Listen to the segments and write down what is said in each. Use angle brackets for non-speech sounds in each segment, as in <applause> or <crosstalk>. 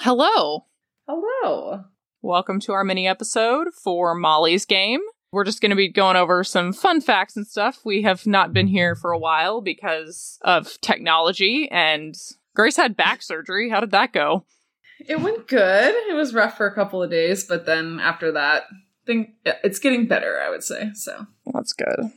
Hello. Hello. Welcome to our mini episode for Molly's game. We're just going to be going over some fun facts and stuff. We have not been here for a while because of technology, and Grace had back surgery. How did that go? It went good. It was rough for a couple of days, but then after that, think it's getting better, I would say. So That's good.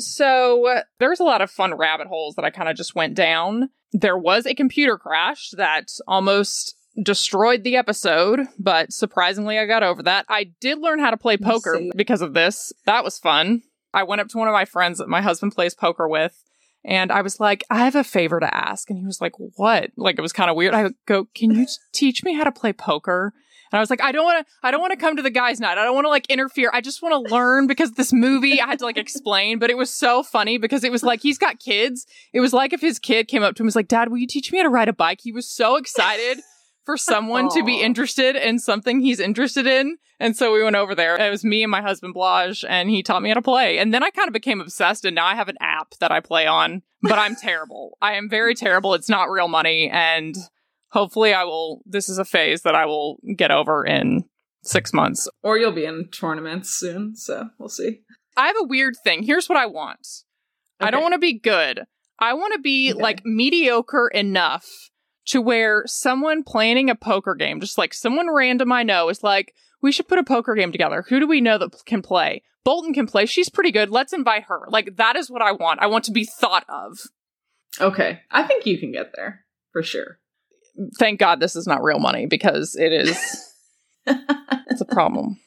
So, there's a lot of fun rabbit holes that I kind of just went down. There was a computer crash that almost destroyed the episode, but surprisingly, I got over that. I did learn how to play poker because of this. That was fun. I went up to one of my friends that my husband plays poker with, and I was like, I have a favor to ask. And he was like, What? Like, it was kind of weird. I go, Can you <laughs> teach me how to play poker? And I was like, I don't want to, I don't want to come to the guys' night. I don't want to like interfere. I just want to learn because this movie, I had to like explain, but it was so funny because it was like, he's got kids. It was like if his kid came up to him and was like, Dad, will you teach me how to ride a bike? He was so excited for someone to be interested in something he's interested in. And so we went over there. It was me and my husband Blage, and he taught me how to play. And then I kind of became obsessed, and now I have an app that I play on, but I'm <laughs> terrible. I am very terrible. It's not real money. And hopefully, I will. This is a phase that I will get over in six months. or you'll be in tournaments soon, so we'll see. I have a weird thing. Here's what I want I don't want to be good. I want to be Okay. like mediocre enough to where someone planning a poker game, just like someone random I know, is like, we should put a poker game together. Who do we know that can play? Bolton can play. She's pretty good. Let's invite her. Like, that is what I want. I want to be thought of. Okay. I think you can get there for sure. Thank God this is not real money because it is. <laughs> it's a problem.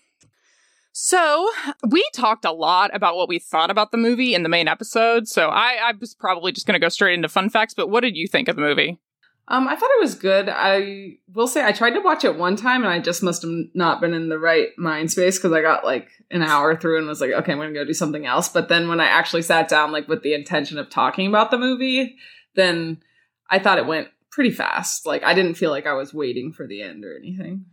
So, we talked a lot about what we thought about the movie in the main episode. So, I, I was probably just going to go straight into fun facts, but what did you think of the movie? Um, I thought it was good. I will say I tried to watch it one time and I just must have not been in the right mind space because I got like an hour through and was like, okay, I'm gonna go do something else. But then when I actually sat down like with the intention of talking about the movie, then I thought it went pretty fast. Like I didn't feel like I was waiting for the end or anything.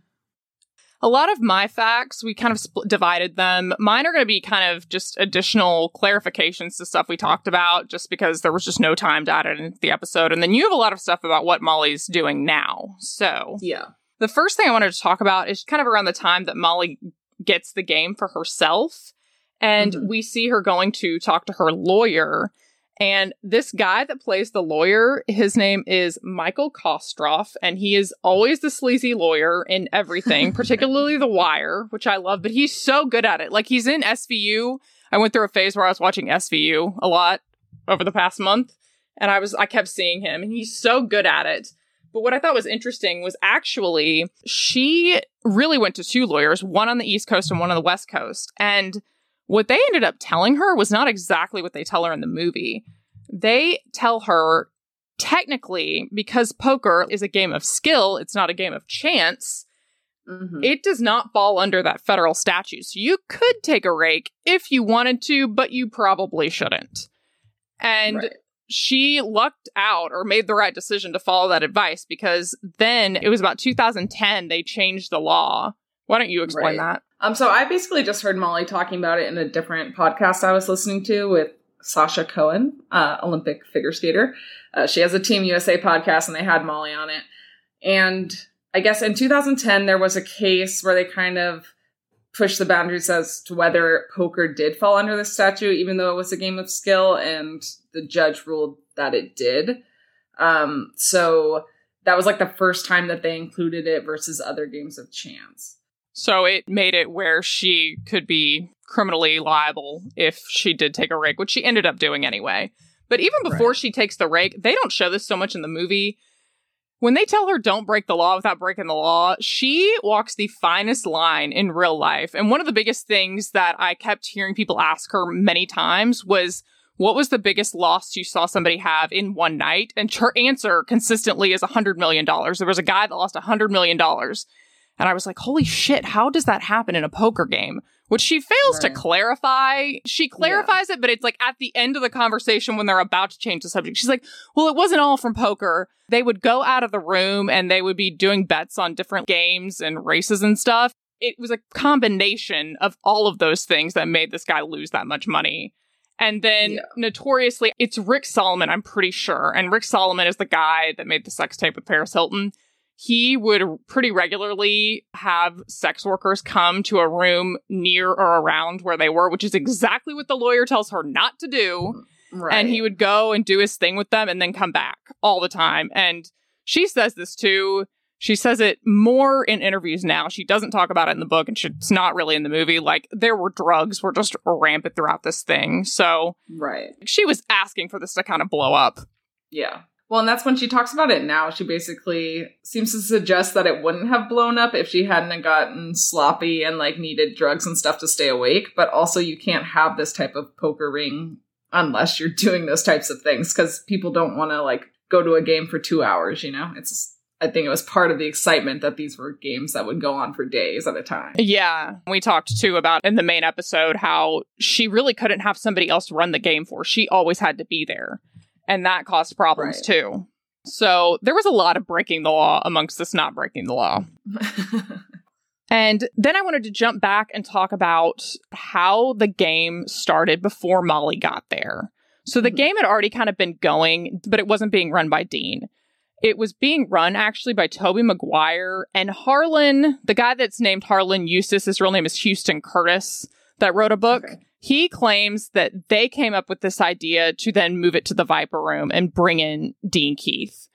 A lot of my facts, we kind of divided them. Mine are going to be kind of just additional clarifications to stuff we talked about, just because there was just no time to add it into the episode. And then you have a lot of stuff about what Molly's doing now. So, Yeah. the first thing I wanted to talk about is kind of around the time that Molly gets the game for herself. And Mhm. we see her going to talk to her lawyer. And this guy that plays the lawyer, his name is Michael Kostroff, and he is always the sleazy lawyer in everything, <laughs> particularly The Wire, which I love, but he's so good at it. Like he's in SVU. I went through a phase where I was watching SVU a lot over the past month, and I was I kept seeing him, and he's so good at it. But what I thought was interesting was actually she really went to two lawyers, one on the East Coast and one on the West Coast. And what they ended up telling her was not exactly what they tell her in the movie. They tell her technically, because poker is a game of skill, it's not a game of chance, Mhm. it does not fall under that federal statute. So you could take a rake if you wanted to, but you probably shouldn't. And Right. she lucked out or made the right decision to follow that advice because then it was about 2010 they changed the law. Why don't you explain Right. that? Um, so I basically just heard Molly talking about it in a different podcast I was listening to with Sasha Cohen, uh, Olympic figure skater. Uh, she has a Team USA podcast, and they had Molly on it. And I guess in 2010 there was a case where they kind of pushed the boundaries as to whether poker did fall under the statute, even though it was a game of skill, and the judge ruled that it did. Um, so that was like the first time that they included it versus other games of chance. So it made it where she could be criminally liable if she did take a rake, which she ended up doing anyway. But even before Right. she takes the rake, they don't show this so much in the movie. When they tell her don't break the law without breaking the law, she walks the finest line in real life. And one of the biggest things that I kept hearing people ask her many times was, what was the biggest loss you saw somebody have in one night? And her answer consistently is $100 million. There was a guy that lost $100 million. And I was like, holy shit, how does that happen in a poker game? Which she fails to clarify. She clarifies it, but it's like at the end of the conversation when they're about to change the subject. She's like, well, it wasn't all from poker. They would go out of the room and they would be doing bets on different games and races and stuff. It was a combination of all of those things that made this guy lose that much money. And then Yeah. notoriously, it's Rick Solomon, I'm pretty sure. And Rick Solomon is the guy that made the sex tape with Paris Hilton he would pretty regularly have sex workers come to a room near or around where they were, which is exactly what the lawyer tells her not to do. Right. And he would go and do his thing with them and then come back all the time. And she says this too. She says it more in interviews now. She doesn't talk about it in the book and it's not really in the movie. Like there were drugs were just rampant throughout this thing. So Right. she was asking for this to kind of blow up. Yeah. Well, and that's when she talks about it now. She basically seems to suggest that it wouldn't have blown up if she hadn't gotten sloppy and like needed drugs and stuff to stay awake. But also, you can't have this type of poker ring unless you're doing those types of things because people don't want to like go to a game for two hours. You know, it's. I think it was part of the excitement that these were games that would go on for days at a time. Yeah. We talked too about in the main episode how she really couldn't have somebody else run the game for. She always had to be there. And that caused problems Right. too. So there was a lot of breaking the law amongst this not breaking the law. <laughs> And then I wanted to jump back and talk about how the game started before Molly got there. So the Mhm. game had already kind of been going, but it wasn't being run by Dean. It was being run actually by Tobey Maguire and Harlan, the guy that's named Harlan Eustice, his real name is Houston Curtis, that wrote a book. Okay. He claims that they came up with this idea to then move it to the Viper Room and bring in Dean Keith.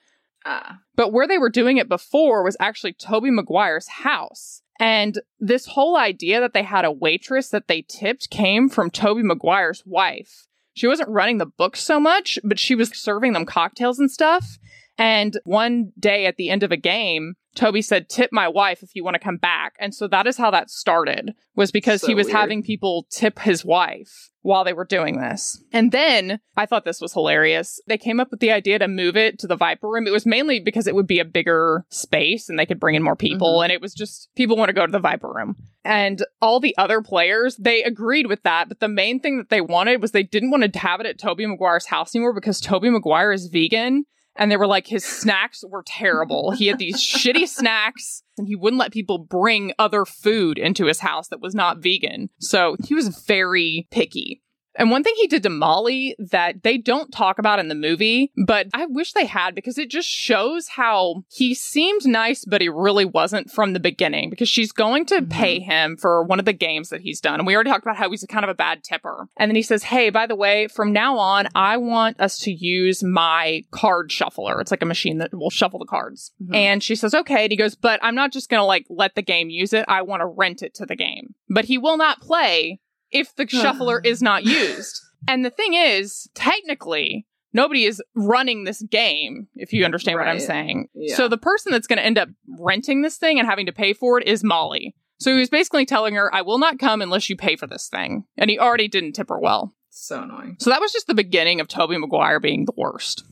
Ah, But where they were doing it before was actually Tobey Maguire's house. And this whole idea that they had a waitress that they tipped came from Tobey Maguire's wife. She wasn't running the book so much, but she was serving them cocktails and stuff. And one day at the end of a game, Tobey said, tip my wife if you want to come back. And so that is how that started, was because So he was weird. having people tip his wife while they were doing this. And then I thought this was hilarious. They came up with the idea to move it to the Viper Room. It was mainly because it would be a bigger space and they could bring in more people. Mhm. And it was just people want to go to the Viper Room. And all the other players, they agreed with that. But the main thing that they wanted was they didn't want to have it at Tobey Maguire's house anymore because Tobey Maguire is vegan. And they were like, his snacks were terrible. He had these <laughs> shitty snacks and he wouldn't let people bring other food into his house that was not vegan. So he was very picky. And one thing he did to Molly that they don't talk about in the movie, but I wish they had because it just shows how he seemed nice, but he really wasn't from the beginning because she's going to Mhm. pay him for one of the games that he's done. And we already talked about how he's kind of a bad tipper. And then he says, Hey, by the way, from now on, I want us to use my card shuffler. It's like a machine that will shuffle the cards. Mhm. And she says, okay. And he goes, but I'm not just going to like let the game use it. I want to rent it to the game. But he will not play if the <sighs> shuffler is not used. And the thing is, technically, nobody is running this game, if you understand what I'm saying. Yeah. So the person that's going to end up renting this thing and having to pay for it is Molly. So he was basically telling her, I will not come unless you pay for this thing. And he already didn't tip her well. so annoying. So that was just the beginning of Tobey Maguire being the worst.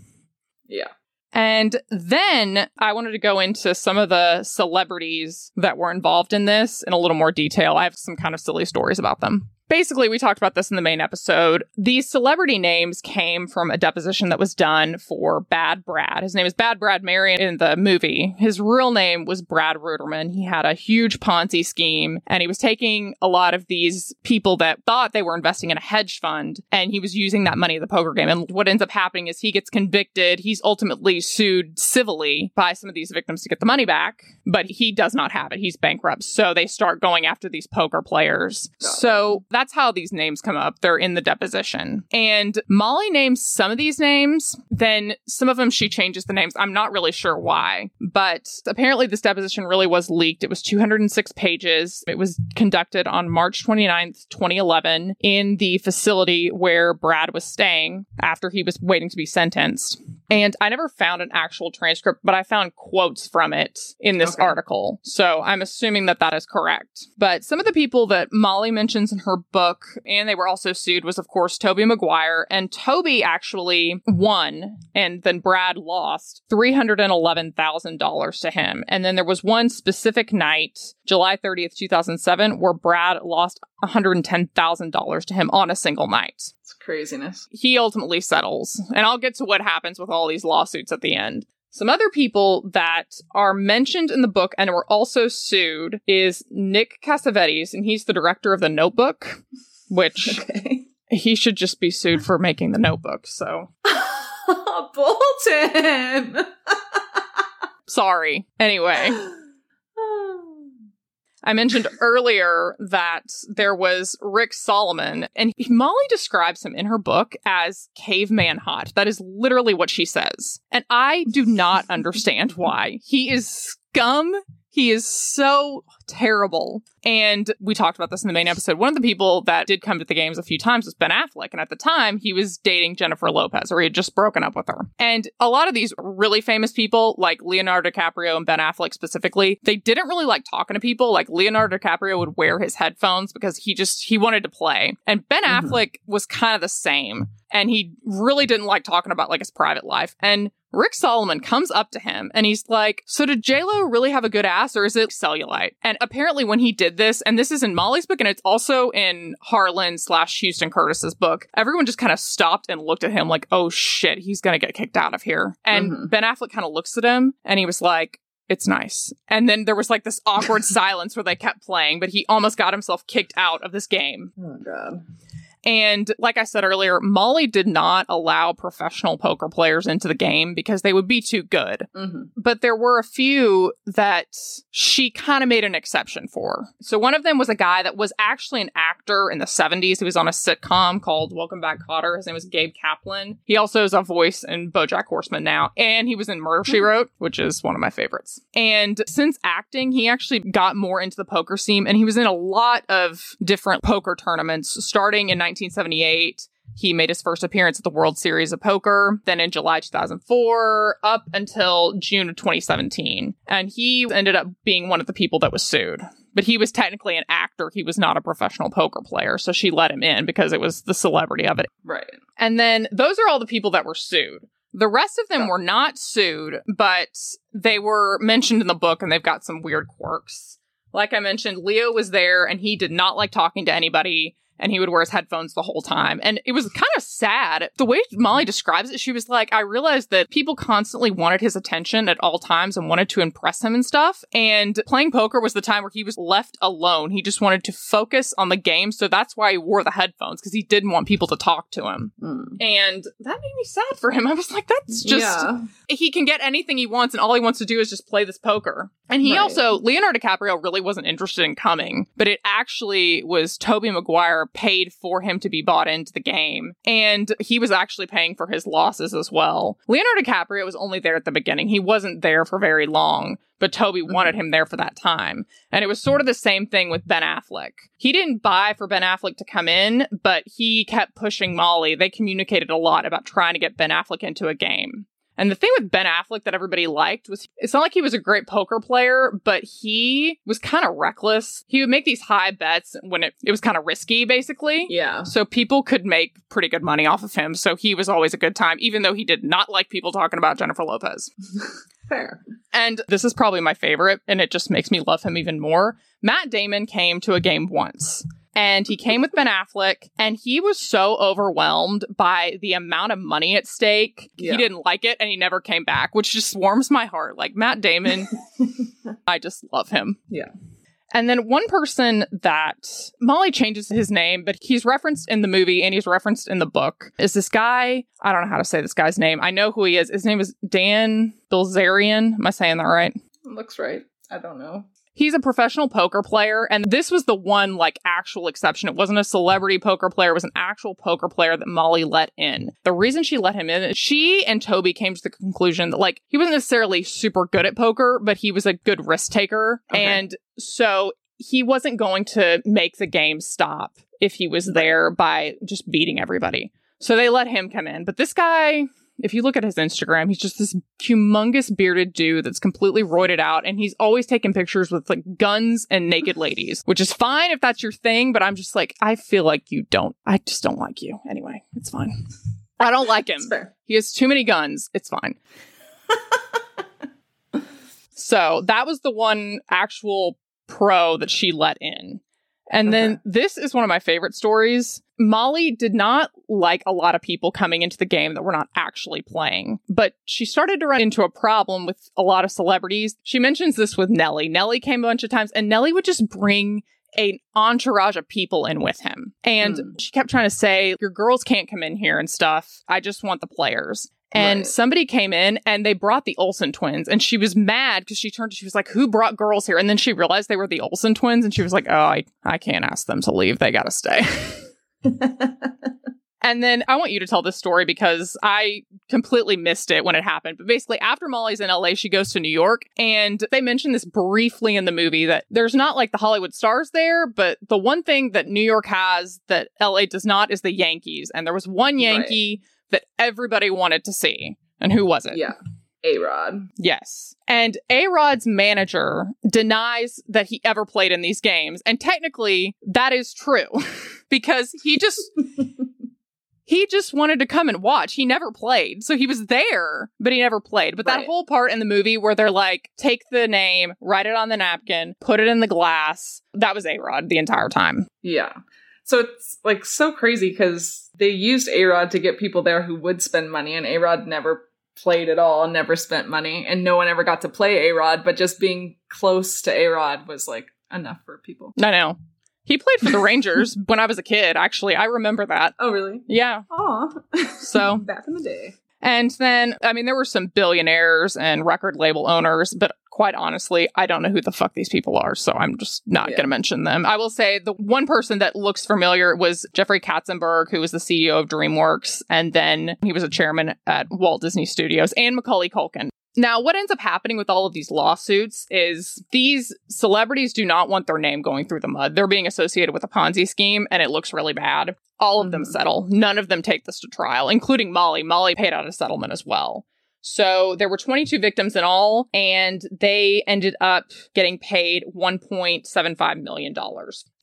Yeah. And then I wanted to go into some of the celebrities that were involved in this in a little more detail. I have some kind of silly stories about them. Basically, we talked about this in the main episode. These celebrity names came from a deposition that was done for Bad Brad. His name is Bad Brad Marion in the movie. His real name was Brad Ruderman. He had a huge Ponzi scheme and he was taking a lot of these people that thought they were investing in a hedge fund and he was using that money in the poker game. And what ends up happening is he gets convicted. He's ultimately sued civilly by some of these victims to get the money back, but he does not have it. He's bankrupt. So they start going after these poker players. So that's how these names come up. They're in the deposition. And Molly names some of these names, then some of them she changes the names. I'm not really sure why, but apparently this deposition really was leaked. It was 206 pages. It was conducted on March 29th, 2011 in the facility where Brad was staying after he was waiting to be sentenced. And I never found an actual transcript, but I found quotes from it in this Okay. article. So I'm assuming that that is correct. But some of the people that Molly mentions in her book, and they were also sued, was of course Tobey Maguire. And Tobey actually won, and then Brad lost $311,000 to him. And then there was one specific night, July 30th, 2007, where Brad lost $110,000 to him on a single night It's craziness. he ultimately settles. And I'll get to what happens with all these lawsuits at the end. Some other people that are mentioned in the book and were also sued is Nick Cassavetes, and he's the director of The Notebook, which <laughs> Okay. he should just be sued for making The Notebook. So, <laughs> Bolton. Sorry. Anyway. <laughs> I mentioned earlier that there was Rick Solomon, and Molly describes him in her book as caveman hot. That is literally what she says. And I do not understand why. He is scum. He is so terrible. And we talked about this in the main episode. One of the people that did come to the games a few times was Ben Affleck. And at the time, he was dating Jennifer Lopez, or he had just broken up with her. And a lot of these really famous people, like Leonardo DiCaprio and Ben Affleck specifically, they didn't really like talking to people. Like Leonardo DiCaprio would wear his headphones because he just, he wanted to play. And Ben mm-hmm. Affleck was kind of the same. And he really didn't like talking about like his private life. And Rick Solomon comes up to him and he's like, So did JLo really have a good ass or is it cellulite? And apparently when he did this, and this is in Molly's book and it's also in Harlan slash Houston Curtis's book, everyone just kind of stopped and looked at him like, oh shit, he's gonna get kicked out of here. And mm-hmm. Ben Affleck kind of looks at him and he was like, it's nice. And then there was like this awkward <laughs> silence where they kept playing, but he almost got himself kicked out of this game. Oh, God. And like I said earlier, Molly did not allow professional poker players into the game because they would be too good. Mm-hmm. But there were a few that she kind of made an exception for. So one of them was a guy that was actually an actor in the 70s. He was on a sitcom called Welcome Back Kotter. His name was Gabe Kaplan. He also is a voice in Bojack Horseman now. And he was in Murder She Wrote, which is one of my favorites. And since acting, he actually got more into the poker scene and he was in a lot of different poker tournaments starting in 19 1978. He made his first appearance at the World Series of Poker, then in July 2004, up until June of 2017. And he ended up being one of the people that was sued. But he was technically an actor. He was not a professional poker player. So she let him in because it was the celebrity of it. Right. And then those are all the people that were sued. The rest of them were not sued, but they were mentioned in the book and they've got some weird quirks. Like I mentioned, Leo was there and he did not like talking to anybody and he would wear his headphones the whole time. And it was kind of sad. The way Molly describes it, she was like, I realized that people constantly wanted his attention at all times and wanted to impress him and stuff. And playing poker was the time where he was left alone. He just wanted to focus on the game. So that's why he wore the headphones because he didn't want people to talk to him. Mm. And that made me sad for him. I was like, that's just, yeah. he can get anything he wants and all he wants to do is just play this poker. And he right. also, Leonardo DiCaprio really wasn't interested in coming, but it actually was Tobey Maguire paid for him to be bought into the game. And he was actually paying for his losses as well. Leonardo DiCaprio was only there at the beginning. He wasn't there for very long, but Tobey mm-hmm. wanted him there for that time. And it was sort of the same thing with Ben Affleck. He didn't buy for Ben Affleck to come in, but he kept pushing Molly. They communicated a lot about trying to get Ben Affleck into a game. And the thing with Ben Affleck that everybody liked was it's not like he was a great poker player, but he was kind of reckless. He would make these high bets when it, it was kind of risky, basically. Yeah. So people could make pretty good money off of him. So he was always a good time, even though he did not like people talking about Jennifer Lopez. <laughs> Fair. And this is probably my favorite, and it just makes me love him even more. Matt Damon came to a game once and he came with Ben Affleck, and he was so overwhelmed by the amount of money at stake. Yeah. He didn't like it, and he never came back, which just warms my heart. Like Matt Damon, <laughs> I just love him. Yeah. And then one person that Molly changes his name, but he's referenced in the movie and he's referenced in the book is this guy. I don't know how to say this guy's name. I know who he is. His name is Dan Bilzerian. Am I saying that right? Looks right. I don't know. He's a professional poker player, and this was the one like actual exception. It wasn't a celebrity poker player, it was an actual poker player that Molly let in. The reason she let him in is she and Tobey came to the conclusion that like he wasn't necessarily super good at poker, but he was a good risk taker. Okay. And so he wasn't going to make the game stop if he was there by just beating everybody. So they let him come in. But this guy, if you look at his Instagram, he's just this humongous bearded dude that's completely roided out and he's always taking pictures with like guns and naked ladies, which is fine if that's your thing, but I'm just like, I feel like you don't. I just don't like you. Anyway, it's fine. I don't like him. He has too many guns. It's fine. <laughs> so that was the one actual pro that she let in. And okay. then this is one of my favorite stories. Molly did not like a lot of people coming into the game that were not actually playing, but she started to run into a problem with a lot of celebrities. She mentions this with Nelly. Nelly came a bunch of times and Nelly would just bring an entourage of people in with him. And mm. she kept trying to say, Your girls can't come in here and stuff. I just want the players. And Right. somebody came in and they brought the Olsen twins. And she was mad because she turned, to she was like, Who brought girls here? And then she realized they were the Olsen twins. And she was like, Oh, I, I can't ask them to leave. They got to stay. <laughs> And then I want you to tell this story because I completely missed it when it happened. But basically, after Molly's in LA, she goes to New York. And they mention this briefly in the movie that there's not like the Hollywood stars there, but the one thing that New York has that LA does not is the Yankees. And there was one Yankee that everybody wanted to see. And who was it? yeah. A Rod. Yes. And A Rod's manager denies that he ever played in these games. And technically, that is true <laughs> because he just. <laughs> He just wanted to come and watch. He never played. So he was there, but he never played. But that whole part in the movie where they're like, take the name, write it on the napkin, put it in the glass, that was A Rod the entire time. Yeah. So it's like so crazy because they used A Rod to get people there who would spend money, and A Rod never played at all, never spent money, and no one ever got to play A Rod, but just being close to A Rod was like enough for people. I know. He played for the Rangers <laughs> when I was a kid, actually. I remember that. Oh, really? Yeah. Aw. So <laughs> back in the day. And then, I mean, there were some billionaires and record label owners, but quite honestly, I don't know who the fuck these people are, so I'm just not Yeah. going to mention them. I will say the one person that looks familiar was Jeffrey Katzenberg, who was the CEO of DreamWorks, and then he was a chairman at Walt Disney Studios, and Macaulay Culkin. Now, what ends up happening with all of these lawsuits is these celebrities do not want their name going through the mud. They're being associated with a Ponzi scheme, and it looks really bad. All of them Mhm. settle. None of them take this to trial, including Molly. Molly paid out a settlement as well. So there were 22 victims in all, and they ended up getting paid $1.75 million.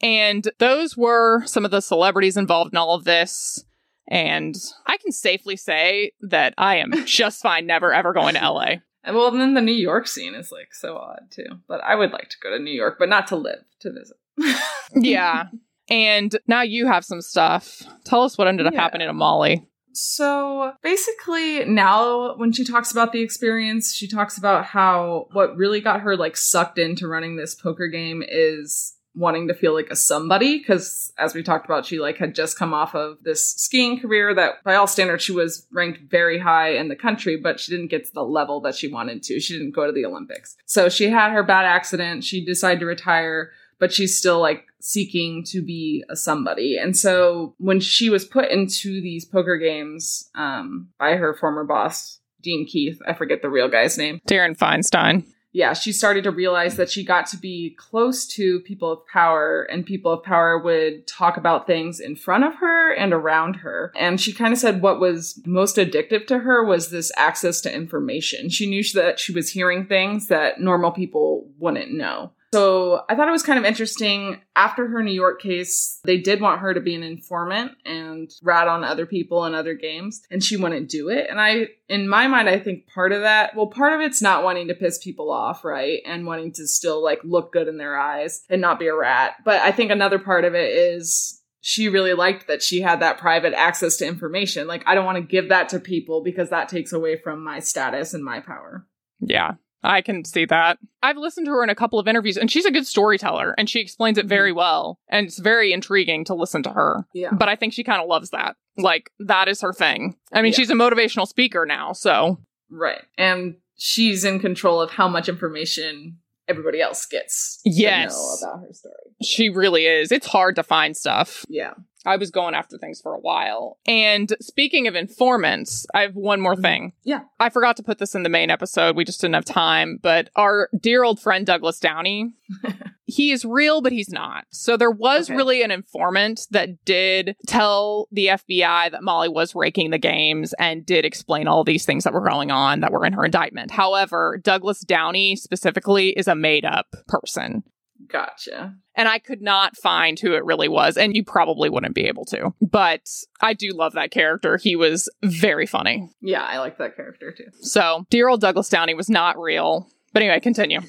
And those were some of the celebrities involved in all of this. And I can safely say that I am <laughs> just fine never ever going to LA. And well, then the New York scene is like so odd too. But I would like to go to New York, but not to live, to visit. Yeah. And now you have some stuff. Tell us what ended up <laughs> Yeah. happening to Molly. So basically, now when she talks about the experience, she talks about how what really got her like sucked into running this poker game is wanting to feel like a somebody because as we talked about she like had just come off of this skiing career that by all standards she was ranked very high in the country but she didn't get to the level that she wanted to. She didn't go to the olympics. So she had her bad accident. She decided to retire but she's still like seeking to be a somebody. And so when she was put into these poker games um, by her former boss, Dean Keith, I forget the real guy's name. Darin Feinstein. Yeah, she started to realize that she got to be close to people of power, and people of power would talk about things in front of her and around her. And she kind of said what was most addictive to her was this access to information. She knew that she was hearing things that normal people wouldn't know. So I thought it was kind of interesting. After her New York case, they did want her to be an informant and rat on other people in other games, and she wouldn't do it. And I, in my mind, I think part of that, well, part of it's not wanting to piss people off, right? And wanting to still like look good in their eyes and not be a rat. But I think another part of it is she really liked that she had that private access to information. Like, I don't want to give that to people because that takes away from my status and my power. Yeah, I can see that. I've listened to her in a couple of interviews, and she's a good storyteller, and she explains it very mm-hmm. well. And it's very intriguing to listen to her. Yeah. But I think she kind of loves that. Like, that is her thing. I mean, Yeah. she's a motivational speaker now, so Right. And she's in control of how much information everybody else gets Yes. to know about her story. she really is. It's hard to find stuff. Yeah. I was going after things for a while. And speaking of informants, I have one more Mhm. thing. Yeah. I forgot to put this in the main episode. We just didn't have time. But our dear old friend Douglas Downey, <laughs> he is real, but he's not. So there was Okay. really an informant that did tell the FBI that Molly was raking the games and did explain all these things that were going on that were in her indictment. However, Douglas Downey specifically is a made up person. Gotcha. And I could not find who it really was, and you probably wouldn't be able to. But I do love that character. He was very funny. Yeah, I like that character too. So, dear old Douglas Downey was not real. But anyway, continue.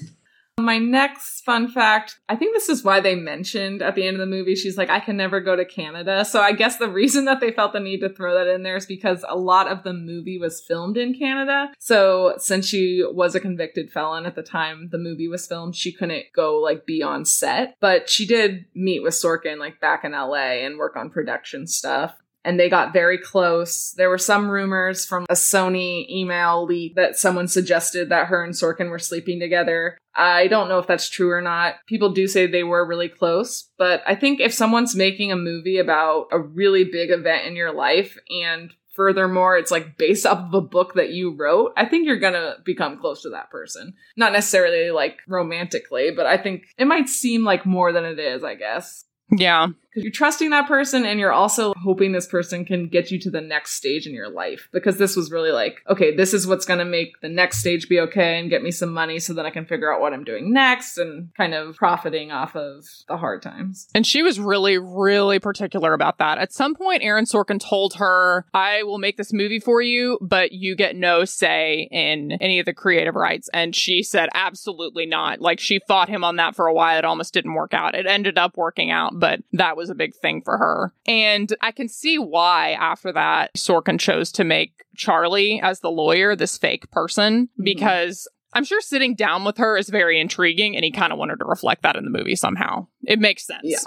My next fun fact I think this is why they mentioned at the end of the movie, she's like, I can never go to Canada. So I guess the reason that they felt the need to throw that in there is because a lot of the movie was filmed in Canada. So since she was a convicted felon at the time the movie was filmed, she couldn't go like be on set. But she did meet with Sorkin like back in LA and work on production stuff. And they got very close. There were some rumors from a Sony email leak that someone suggested that her and Sorkin were sleeping together. I don't know if that's true or not. People do say they were really close, but I think if someone's making a movie about a really big event in your life and furthermore it's like based off of a book that you wrote i think you're gonna become close to that person not necessarily like romantically but i think it might seem like more than it is i guess Yeah. Because you're trusting that person and you're also hoping this person can get you to the next stage in your life because this was really like okay this is what's going to make the next stage be okay and get me some money so that i can figure out what i'm doing next and kind of profiting off of the hard times And she was really, really particular about that. At some point, Aaron Sorkin told her, I will make this movie for you, but you get no say in any of the creative rights. And she said, absolutely not. Like, she fought him on that for a while. It almost didn't work out. It ended up working out, but that was a big thing for her. And I can see why after that, Sorkin chose to make Charlie as the lawyer, this fake person, Mhm. because I'm sure sitting down with her is very intriguing, and he kind of wanted to reflect that in the movie somehow. It makes sense. Yeah.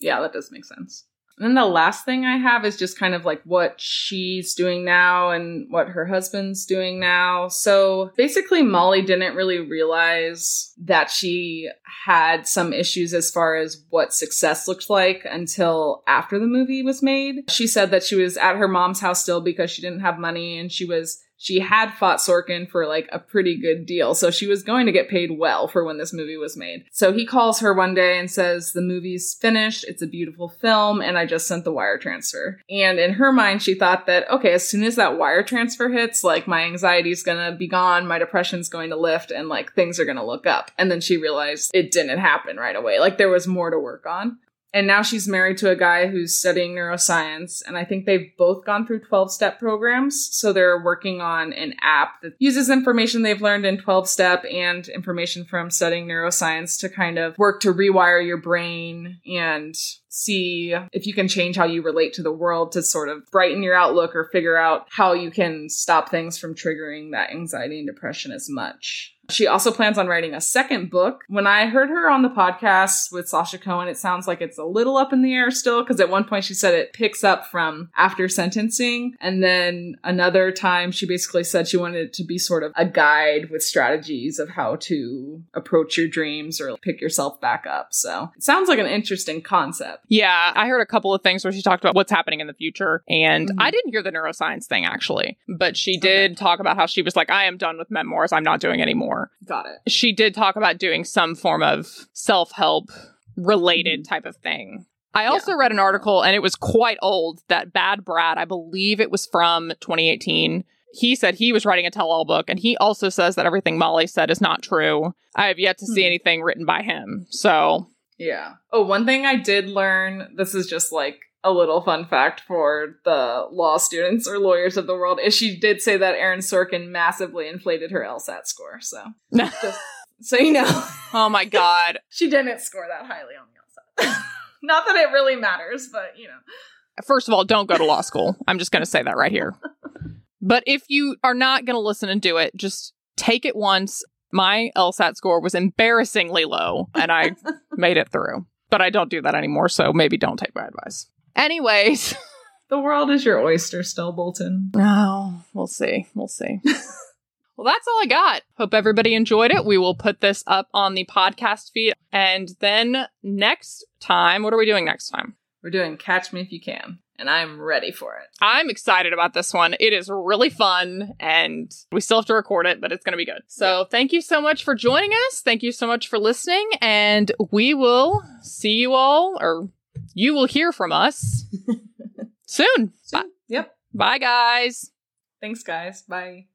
Yeah, that does make sense. And then the last thing I have is just kind of like what she's doing now and what her husband's doing now. So basically, Molly didn't really realize that she had some issues as far as what success looked like until after the movie was made. She said that she was at her mom's house still because she didn't have money and she was she had fought Sorkin for like a pretty good deal. So she was going to get paid well for when this movie was made. So he calls her one day and says, The movie's finished. It's a beautiful film. And I just sent the wire transfer. And in her mind, she thought that, okay, as soon as that wire transfer hits, like my anxiety's going to be gone. My depression's going to lift and like things are going to look up. And then she realized it didn't happen right away. Like there was more to work on. And now she's married to a guy who's studying neuroscience. And I think they've both gone through 12 step programs. So they're working on an app that uses information they've learned in 12 step and information from studying neuroscience to kind of work to rewire your brain and see if you can change how you relate to the world to sort of brighten your outlook or figure out how you can stop things from triggering that anxiety and depression as much. She also plans on writing a second book. When I heard her on the podcast with Sasha Cohen, it sounds like it's a little up in the air still because at one point she said it picks up from after sentencing. And then another time she basically said she wanted it to be sort of a guide with strategies of how to approach your dreams or pick yourself back up. So it sounds like an interesting concept. Yeah, I heard a couple of things where she talked about what's happening in the future. And Mhm. I didn't hear the neuroscience thing actually, but she did talk about how she was like, I am done with memoirs. I'm not doing anymore. Got it. She did talk about doing some form of self help related type of thing. I also read an article, and it was quite old, that Bad Brad, I believe it was from 2018. He said he was writing a tell all book, and he also says that everything Molly said is not true. I have yet to see Hmm. anything written by him. So, Yeah. Oh, one thing I did learn, this is just like a little fun fact for the law students or lawyers of the world, is she did say that Aaron Sorkin massively inflated her LSAT score. So, <laughs> just so you know, <laughs> oh my God. <laughs> she didn't score that highly on the LSAT. Not that it really matters, but you know. First of all, don't go to law school. I'm just going to say that right here. But if you are not going to listen and do it, just take it once. My LSAT score was embarrassingly low, and I <laughs> made it through. But I don't do that anymore, so maybe don't take my advice. Anyways, <laughs> The world is your oyster still, Bolton. no, we'll see. We'll see. <laughs> well, that's all I got. Hope everybody enjoyed it. We will put this up on the podcast feed. And then next time, what are we doing next time? We're doing Catch Me If You Can, and I'm ready for it. I'm excited about this one. It is really fun and we still have to record it, but it's going to be good. So thank you so much for joining us. Thank you so much for listening and we will see you all or you will hear from us <laughs> soon. Bye. Yep. Bye guys. Thanks, guys. Bye.